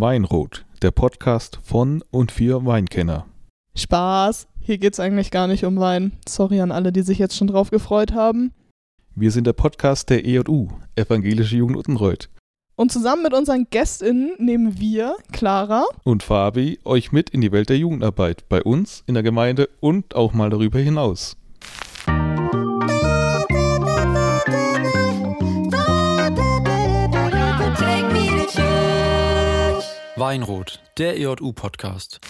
Weinrot, der Podcast von und für Weinkenner. Spaß. Hier geht's eigentlich gar nicht um Wein. Sorry an alle, die sich jetzt schon drauf gefreut haben. Wir sind der Podcast der EJU, Evangelische Jugend Uttenreuth. Und zusammen mit unseren GästInnen nehmen wir, Clara Und Fabi, euch mit in die Welt der Jugendarbeit, bei uns, in der Gemeinde und auch mal darüber hinaus. Weinrot, der EJU-Podcast.